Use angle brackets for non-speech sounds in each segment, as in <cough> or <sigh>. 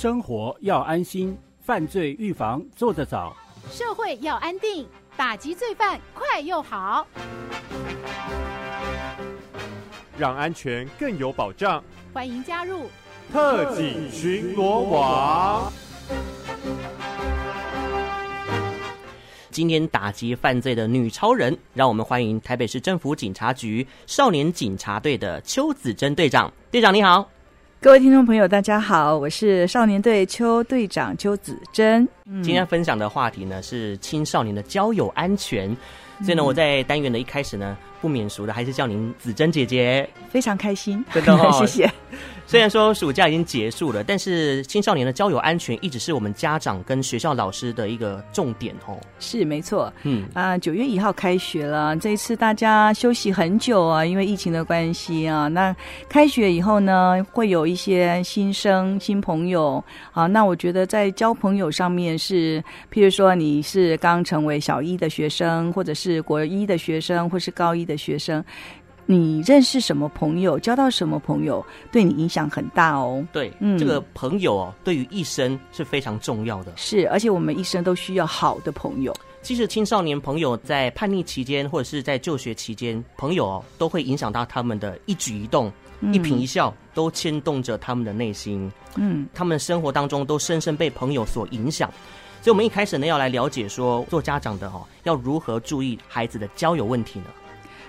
生活要安心，犯罪预防做得早；社会要安定，打击罪犯快又好。让安全更有保障，欢迎加入特警巡逻网。今天打击犯罪的女超人，让我们欢迎台北市政府警察局少年警察队的邱子珍队长。队长你好。各位听众朋友，大家好，我是少年队邱队长邱子珍。今天分享的话题呢是青少年的交友安全，所以呢，我在单元的一开始呢，不免俗的还是叫您子珍姐姐，非常开心，真的、哦，<laughs> 谢谢。虽然说暑假已经结束了，但是青少年的交友安全一直是我们家长跟学校老师的一个重点哦。是没错，嗯啊，九月一号开学了，这一次大家休息很久啊，因为疫情的关系啊。那开学以后呢，会有一些新生、新朋友啊。那我觉得在交朋友上面是，譬如说你是刚成为小一的学生，或者是国一的学生，或是高一的学生。你认识什么朋友，交到什么朋友，对你影响很大哦。对，嗯，这个朋友哦，对于一生是非常重要的。是，而且我们一生都需要好的朋友。其实青少年朋友在叛逆期间，或者是在就学期间，朋友哦都会影响到他们的一举一动，嗯、一颦一笑都牵动着他们的内心。嗯，他们生活当中都深深被朋友所影响。所以，我们一开始呢，要来了解说，做家长的哦，要如何注意孩子的交友问题呢？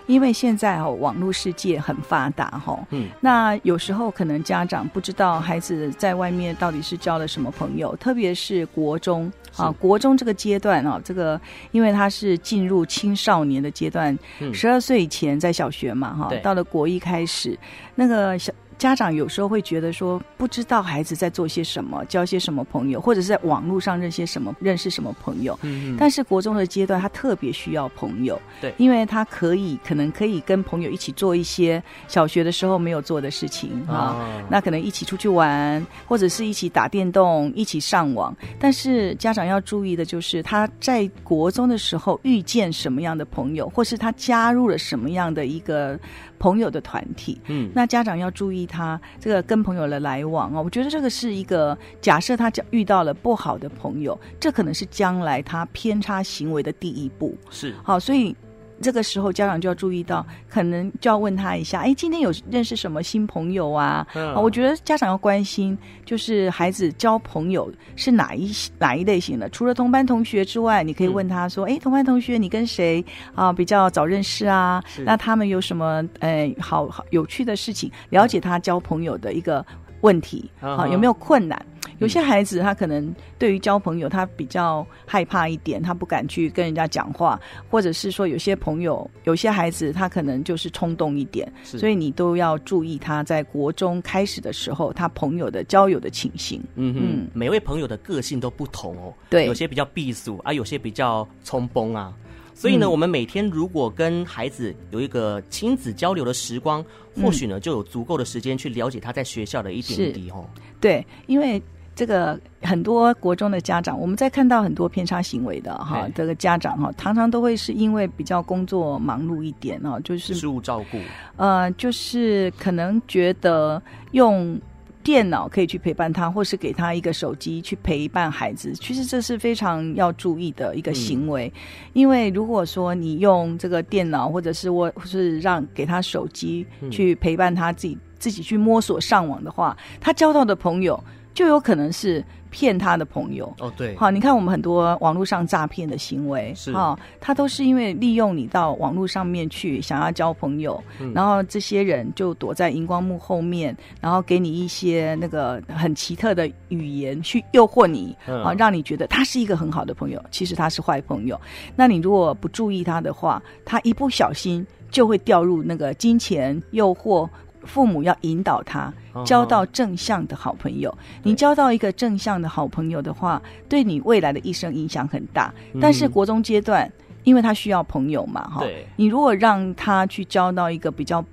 因为现在哦，网络世界很发达哈，嗯，那有时候可能家长不知道孩子在外面到底是交了什么朋友，特别是国中啊，国中这个阶段啊，这个因为他是进入青少年的阶段，十二岁以前在小学嘛哈，到了国一开始那个小。家长有时候会觉得说，不知道孩子在做些什么，交些什么朋友，或者是在网络上认些什么，认识什么朋友。嗯，但是国中的阶段，他特别需要朋友。对，因为他可以，可能可以跟朋友一起做一些小学的时候没有做的事情啊。那可能一起出去玩，或者是一起打电动，一起上网。但是家长要注意的就是，他在国中的时候遇见什么样的朋友，或是他加入了什么样的一个。朋友的团体，嗯，那家长要注意他这个跟朋友的来往啊。我觉得这个是一个假设，他遇到了不好的朋友，这可能是将来他偏差行为的第一步。是，好，所以。这个时候，家长就要注意到，可能就要问他一下：哎，今天有认识什么新朋友啊？啊，我觉得家长要关心，就是孩子交朋友是哪一哪一类型的。除了同班同学之外，你可以问他说：哎，同班同学，你跟谁啊比较早认识啊？那他们有什么呃好好有趣的事情？了解他交朋友的一个问题啊，有没有困难？有些孩子他可能对于交朋友他比较害怕一点，他不敢去跟人家讲话，或者是说有些朋友，有些孩子他可能就是冲动一点，所以你都要注意他在国中开始的时候他朋友的交友的情形。嗯嗯，每位朋友的个性都不同哦，对，有些比较避俗啊，有些比较冲崩啊。所以呢，我们每天如果跟孩子有一个亲子交流的时光，或许呢就有足够的时间去了解他在学校的一点一滴哦。对，因为。这个很多国中的家长，我们在看到很多偏差行为的哈，这个家长哈，常常都会是因为比较工作忙碌一点哦，就是事务照顾，呃，就是可能觉得用电脑可以去陪伴他，或是给他一个手机去陪伴孩子，其实这是非常要注意的一个行为，嗯、因为如果说你用这个电脑，或者是我或是让给他手机去陪伴他自己、嗯、自己去摸索上网的话，他交到的朋友。就有可能是骗他的朋友哦，对，好，你看我们很多网络上诈骗的行为，是啊，他都是因为利用你到网络上面去想要交朋友，嗯，然后这些人就躲在荧光幕后面，然后给你一些那个很奇特的语言去诱惑你，啊，让你觉得他是一个很好的朋友，其实他是坏朋友。那你如果不注意他的话，他一不小心就会掉入那个金钱诱惑。父母要引导他交到正向的好朋友。Uh. 你交到一个正向的好朋友的话，对你未来的一生影响很大。但是国中阶段，因为他需要朋友嘛，哈，你如果让他去交到一个比较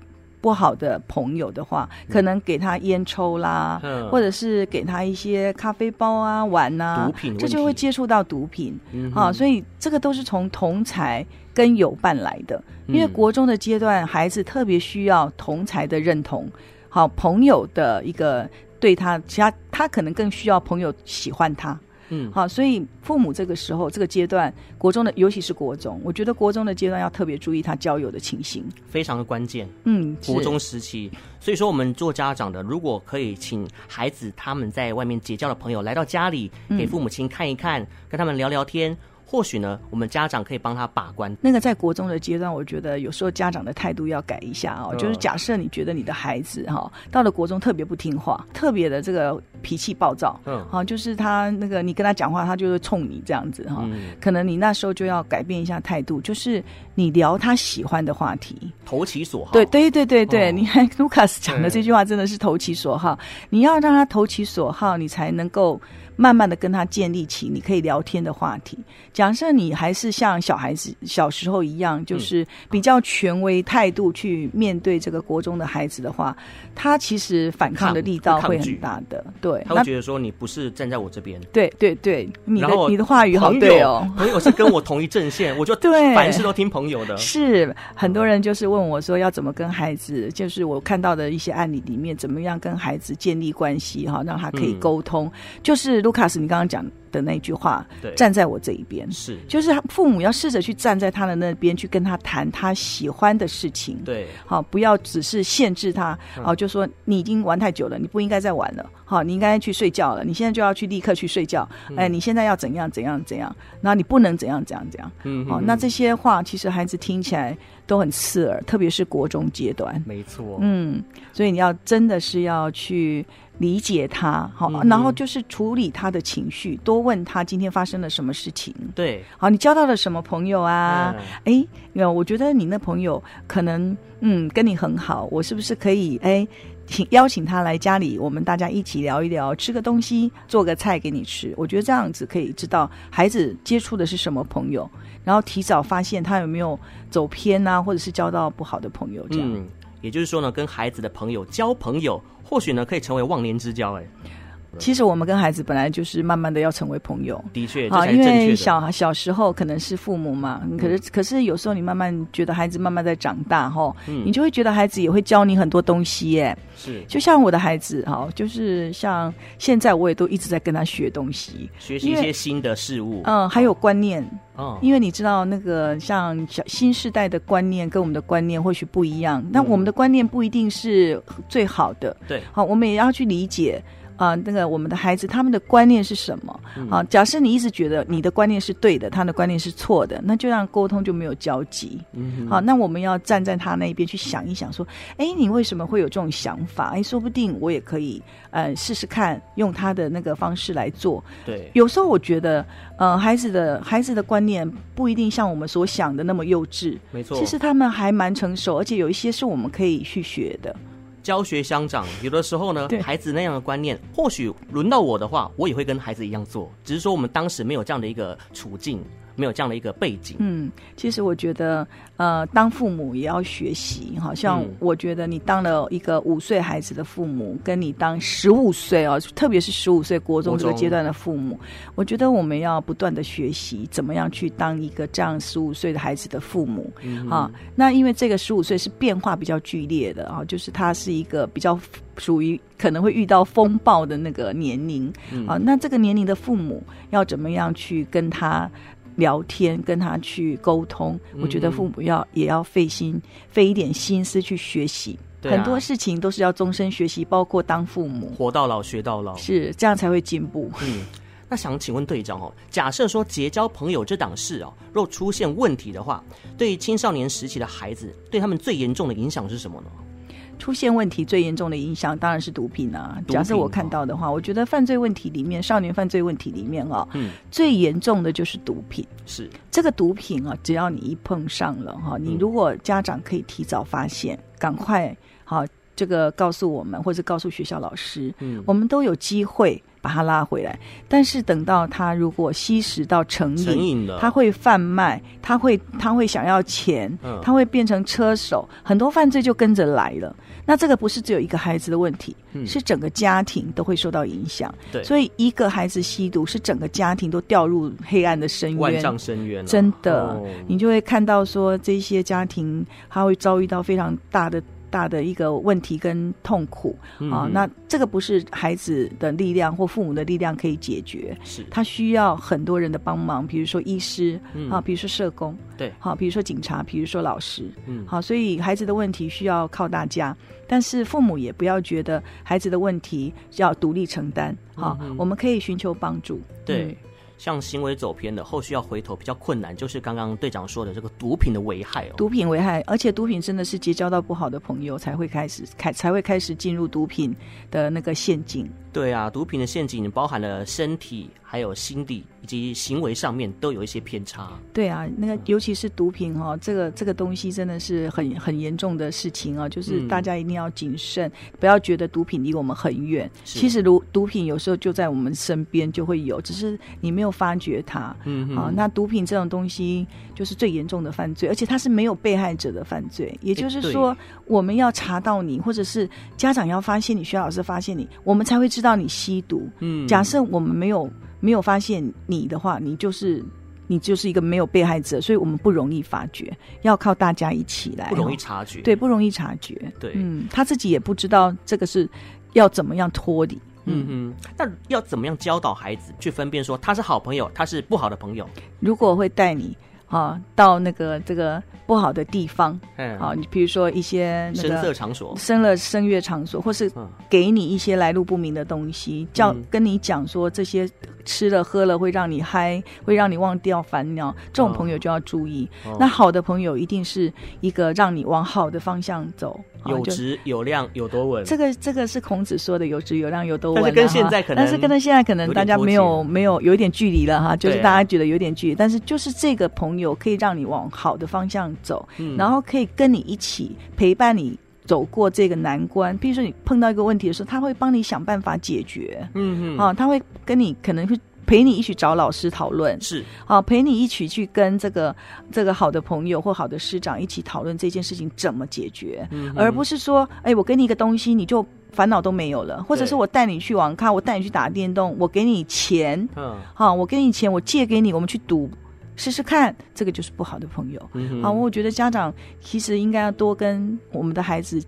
不好的朋友的话，可能给他烟抽啦，或者是给他一些咖啡包啊、玩啊，毒品，这就会接触到毒品。嗯啊。所以这个都是从同才跟友伴来的，因为国中的阶段，孩子特别需要同才的认同，好朋友的一个对他，其他他可能更需要朋友喜欢他。嗯，好，所以父母这个时候这个阶段，国中的尤其是国中，我觉得国中的阶段要特别注意他交友的情形，非常的关键。嗯，国中时期，所以说我们做家长的，如果可以请孩子他们在外面结交的朋友来到家里，给父母亲看一看，嗯、跟他们聊聊天。或许呢，我们家长可以帮他把关。那个在国中的阶段，我觉得有时候家长的态度要改一下哦。嗯、就是假设你觉得你的孩子哈，到了国中特别不听话，特别的这个脾气暴躁，嗯，好，就是他那个你跟他讲话，他就会冲你这样子哈。嗯、可能你那时候就要改变一下态度，就是你聊他喜欢的话题，投其所好。对对对对对，哦、你看卢卡斯讲的这句话真的是投其所好。你要让他投其所好，你才能够。慢慢的跟他建立起你可以聊天的话题。假设你还是像小孩子小时候一样，就是比较权威态度去面对这个国中的孩子的话，他其实反抗的力道会很大的。对，他会觉得说你不是站在我这边。对对对，你的你的话语好对哦。朋友是跟我同一阵线，我就 <laughs> 对凡事都听朋友的。是很多人就是问我说要怎么跟孩子，就是我看到的一些案例里面，怎么样跟孩子建立关系哈，让他可以沟通，就是。卢卡斯，你刚刚讲的那句话，对。站在我这一边。是，就是父母要试着去站在他的那边，去跟他谈他喜欢的事情。对，好，不要只是限制他，好，就说你已经玩太久了，你不应该再玩了，好，你应该去睡觉了，你现在就要去立刻去睡觉。哎，你现在要怎样怎样怎样，然后你不能怎样怎样怎样。嗯，好，那这些话其实孩子听起来都很刺耳，特别是国中阶段。没错，嗯，所以你要真的是要去。理解他，好，然后就是处理他的情绪，嗯、多问他今天发生了什么事情。对，好，你交到了什么朋友啊？哎、嗯，有，我觉得你那朋友可能，嗯，跟你很好，我是不是可以，哎，请邀请他来家里，我们大家一起聊一聊，吃个东西，做个菜给你吃。我觉得这样子可以知道孩子接触的是什么朋友，然后提早发现他有没有走偏啊，或者是交到不好的朋友，这样。嗯也就是说呢，跟孩子的朋友交朋友，或许呢可以成为忘年之交。哎，其实我们跟孩子本来就是慢慢的要成为朋友。的确，啊，因为小小时候可能是父母嘛，可是可是有时候你慢慢觉得孩子慢慢在长大哈，嗯，你就会觉得孩子也会教你很多东西耶。是，就像我的孩子哈，就是像现在我也都一直在跟他学东西，学习一些新的事物。嗯，还有观念。哦，因为你知道那个像小新时代的观念跟我们的观念或许不一样，那我们的观念不一定是最好的。对，好，我们也要去理解。啊、呃，那个我们的孩子他们的观念是什么？嗯、啊，假设你一直觉得你的观念是对的，他的观念是错的，那就让沟通就没有交集。嗯哼，好、啊，那我们要站在他那一边去想一想，说，哎，你为什么会有这种想法？哎，说不定我也可以，呃，试试看用他的那个方式来做。对，有时候我觉得，呃，孩子的孩子的观念不一定像我们所想的那么幼稚。没错，其实他们还蛮成熟，而且有一些是我们可以去学的。教学相长，有的时候呢，孩子那样的观念，或许轮到我的话，我也会跟孩子一样做，只是说我们当时没有这样的一个处境。没有这样的一个背景。嗯，其实我觉得，呃，当父母也要学习。好像我觉得你当了一个五岁孩子的父母，跟你当十五岁哦，特别是十五岁国中这个阶段的父母，我觉得我们要不断的学习，怎么样去当一个这样十五岁的孩子的父母。嗯哼。啊，那因为这个十五岁是变化比较剧烈的啊，就是他是一个比较属于可能会遇到风暴的那个年龄。嗯。啊，那这个年龄的父母要怎么样去跟他聊天，跟他去沟通，我觉得父母要也要费心费一点心思去学习，啊、很多事情都是要终身学习，包括当父母，活到老学到老，是这样才会进步。嗯，那想请问队长哦，假设说结交朋友这档事哦，若出现问题的话，对于青少年时期的孩子，对他们最严重的影响是什么呢？出现问题最严重的影响当然是毒品啊！假设我看到的话，我觉得犯罪问题里面，少年犯罪问题里面啊，嗯，最严重的就是毒品。是这个毒品啊，只要你一碰上了哈，你如果家长可以提早发现，赶快好这个告诉我们，或者告诉学校老师，嗯，我们都有机会。把他拉回来，但是等到他如果吸食到成瘾，成瘾了，他会贩卖，他会他会想要钱，嗯、他会变成车手，很多犯罪就跟着来了。那这个不是只有一个孩子的问题，嗯、是整个家庭都会受到影响。对，所以一个孩子吸毒，是整个家庭都掉入黑暗的深渊，万丈深渊。真的，哦、你就会看到说这些家庭他会遭遇到非常大的。大的一个问题跟痛苦啊。嗯、那这个不是孩子的力量或父母的力量可以解决，是。他需要很多人的帮忙，比如说医师、嗯、啊，比如说社工，对，好，比如说警察，比如说老师，嗯，好，所以孩子的问题需要靠大家，但是父母也不要觉得孩子的问题要独立承担，好，嗯、我们可以寻求帮助，对。像行为走偏的，后续要回头比较困难，就是刚刚队长说的这个毒品的危害哦。毒品危害，而且毒品真的是结交到不好的朋友才会开始开才会开始进入毒品的那个陷阱。对啊，毒品的陷阱包含了身体。还有心理以及行为上面都有一些偏差。对啊，那个尤其是毒品哈、哦，这个这个东西真的是很很严重的事情啊、哦，就是大家一定要谨慎，嗯、不要觉得毒品离我们很远。其实毒毒品有时候就在我们身边就会有，只是你没有发觉它。嗯哼，啊，那毒品这种东西就是最严重的犯罪，而且它是没有被害者的犯罪。也就是说，我们要查到你，或者是家长要发现你，学校老师发现你，我们才会知道你吸毒。嗯，假设我们没有。没有发现你的话，你就是你就是一个没有被害者，所以我们不容易发觉，要靠大家一起来，不容易察觉，对，不容易察觉，对，嗯，他自己也不知道这个是要怎么样脱离，嗯嗯，那要怎么样教导孩子去分辨说他是好朋友，他是不好的朋友？如果会带你啊到那个这个不好的地方，嗯，啊，你比如说一些那个声色场所、声乐声乐场所，或是给你一些来路不明的东西，叫跟你讲说这些。吃了喝了会让你嗨，会让你忘掉烦恼，这种朋友就要注意。哦、那好的朋友一定是一个让你往好的方向走，有质有量有多稳。这个这个是孔子说的有质有量有多稳。但是跟现在可能，但是跟他现在可能大家没有没有有一点距离了哈，就是大家觉得有点距离。但是就是这个朋友可以让你往好的方向走，嗯、然后可以跟你一起陪伴你。走过这个难关，比如说你碰到一个问题的时候，他会帮你想办法解决。嗯嗯，啊，他会跟你可能会陪你一起找老师讨论，是。啊，陪你一起去跟这个这个好的朋友或好的师长一起讨论这件事情怎么解决，嗯、而不是说，哎，我给你一个东西，你就烦恼都没有了，或者是我带你去网咖，我带你去打电动，我给你钱，嗯，好、啊，我给你钱，我借给你，我们去赌。试试看，这个就是不好的朋友。嗯哼，啊，我觉得家长其实应该要多跟我们的孩子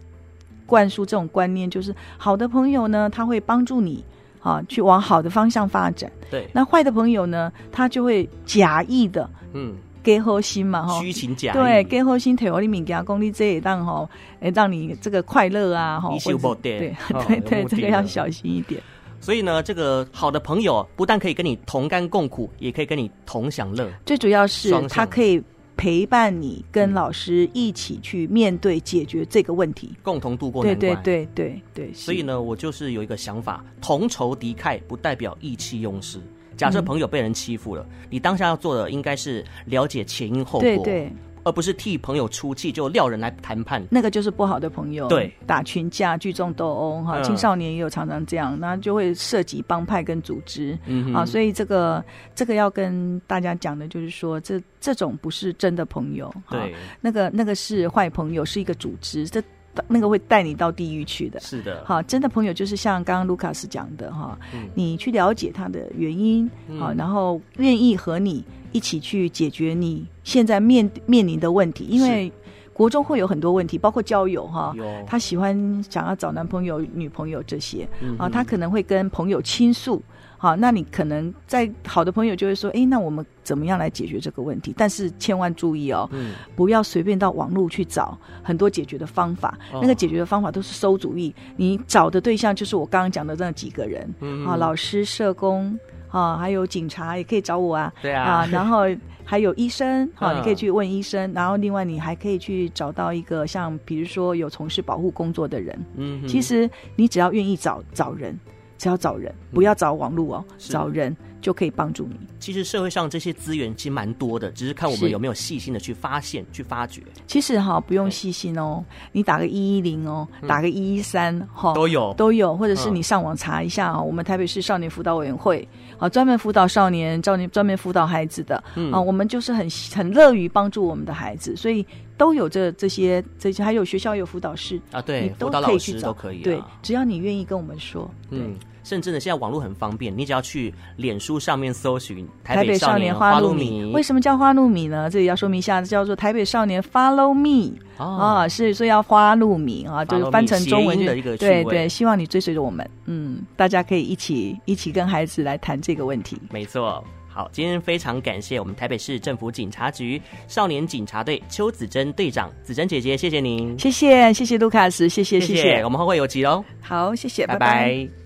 灌输这种观念，就是好的朋友呢，他会帮助你啊，去往好的方向发展。对，那坏的朋友呢，他就会假意的，嗯，给好心嘛，哈，虚情假意，对，给好心，退我的名给他功力这一档哈，哎，让你这个快乐啊，哈，<laughs> 对对对，这个要小心一点。所以呢，这个好的朋友不但可以跟你同甘共苦，也可以跟你同享乐。最主要是他可以陪伴你，跟老师一起去面对解决这个问题，共同度过难关。对对对对对。所以呢，我就是有一个想法：同仇敌忾不代表意气用事。假设朋友被人欺负了，嗯、你当下要做的应该是了解前因后果。对对。而不是替朋友出气就撂人来谈判，那个就是不好的朋友。对，打群架、聚众斗殴，哈，青少年也有常常这样，那就会涉及帮派跟组织，嗯，啊，所以这个这个要跟大家讲的就是说，这这种不是真的朋友，对，那个那个是坏朋友，是一个组织，这。那个会带你到地狱去的，是的。好，真的朋友就是像刚刚卢卡斯讲的哈，嗯、你去了解他的原因，好、嗯，然后愿意和你一起去解决你现在面面临的问题，因为国中会有很多问题，包括交友哈，有。他喜欢想要找男朋友、女朋友这些，嗯、啊，他可能会跟朋友倾诉。好，那你可能在好的朋友就会说，哎，那我们怎么样来解决这个问题？但是千万注意哦，嗯，不要随便到网络去找很多解决的方法，哦、那个解决的方法都是馊主意。你找的对象就是我刚刚讲的那几个人，嗯，啊，老师、社工，啊，还有警察也可以找我啊，对啊，啊，然后还有医生，好、啊，你可以去问医生，然后另外你还可以去找到一个像比如说有从事保护工作的人，嗯，其实你只要愿意找找人。只要找人，不要找网络哦，嗯、找人就可以帮助你。其实社会上这些资源其实蛮多的，只是看我们有没有细心的去发现、去发掘。其实哈，不用细心哦，你打个一一零哦，打个一一三哈，都有。都有，或者是你上网查一下啊，嗯、我们台北市少年辅导委员会啊，专门辅导少年、专专门辅导孩子的、嗯、啊，我们就是很很乐于帮助我们的孩子，所以都有这这些这些，还有学校有辅导室啊，对，你都可以去找，都可以、啊，对，只要你愿意跟我们说，对。嗯甚至呢，现在网络很方便，你只要去脸书书上面搜寻台北少年花露米。为什么叫花露米呢？这里要说明一下，叫做台北少年 Follow Me 啊，是所以要花露米啊，就是翻成中文的一个对对。希望你追随着我们，嗯，大家可以一起一起跟孩子来谈这个问题。没错。好，今天非常感谢我们台北市政府警察局少年警察队邱子珍队长，子珍姐姐，谢谢您，谢谢谢谢卢卡斯，谢谢谢谢，我们后会有期喽。好，谢谢，拜拜。拜拜。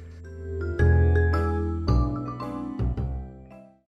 you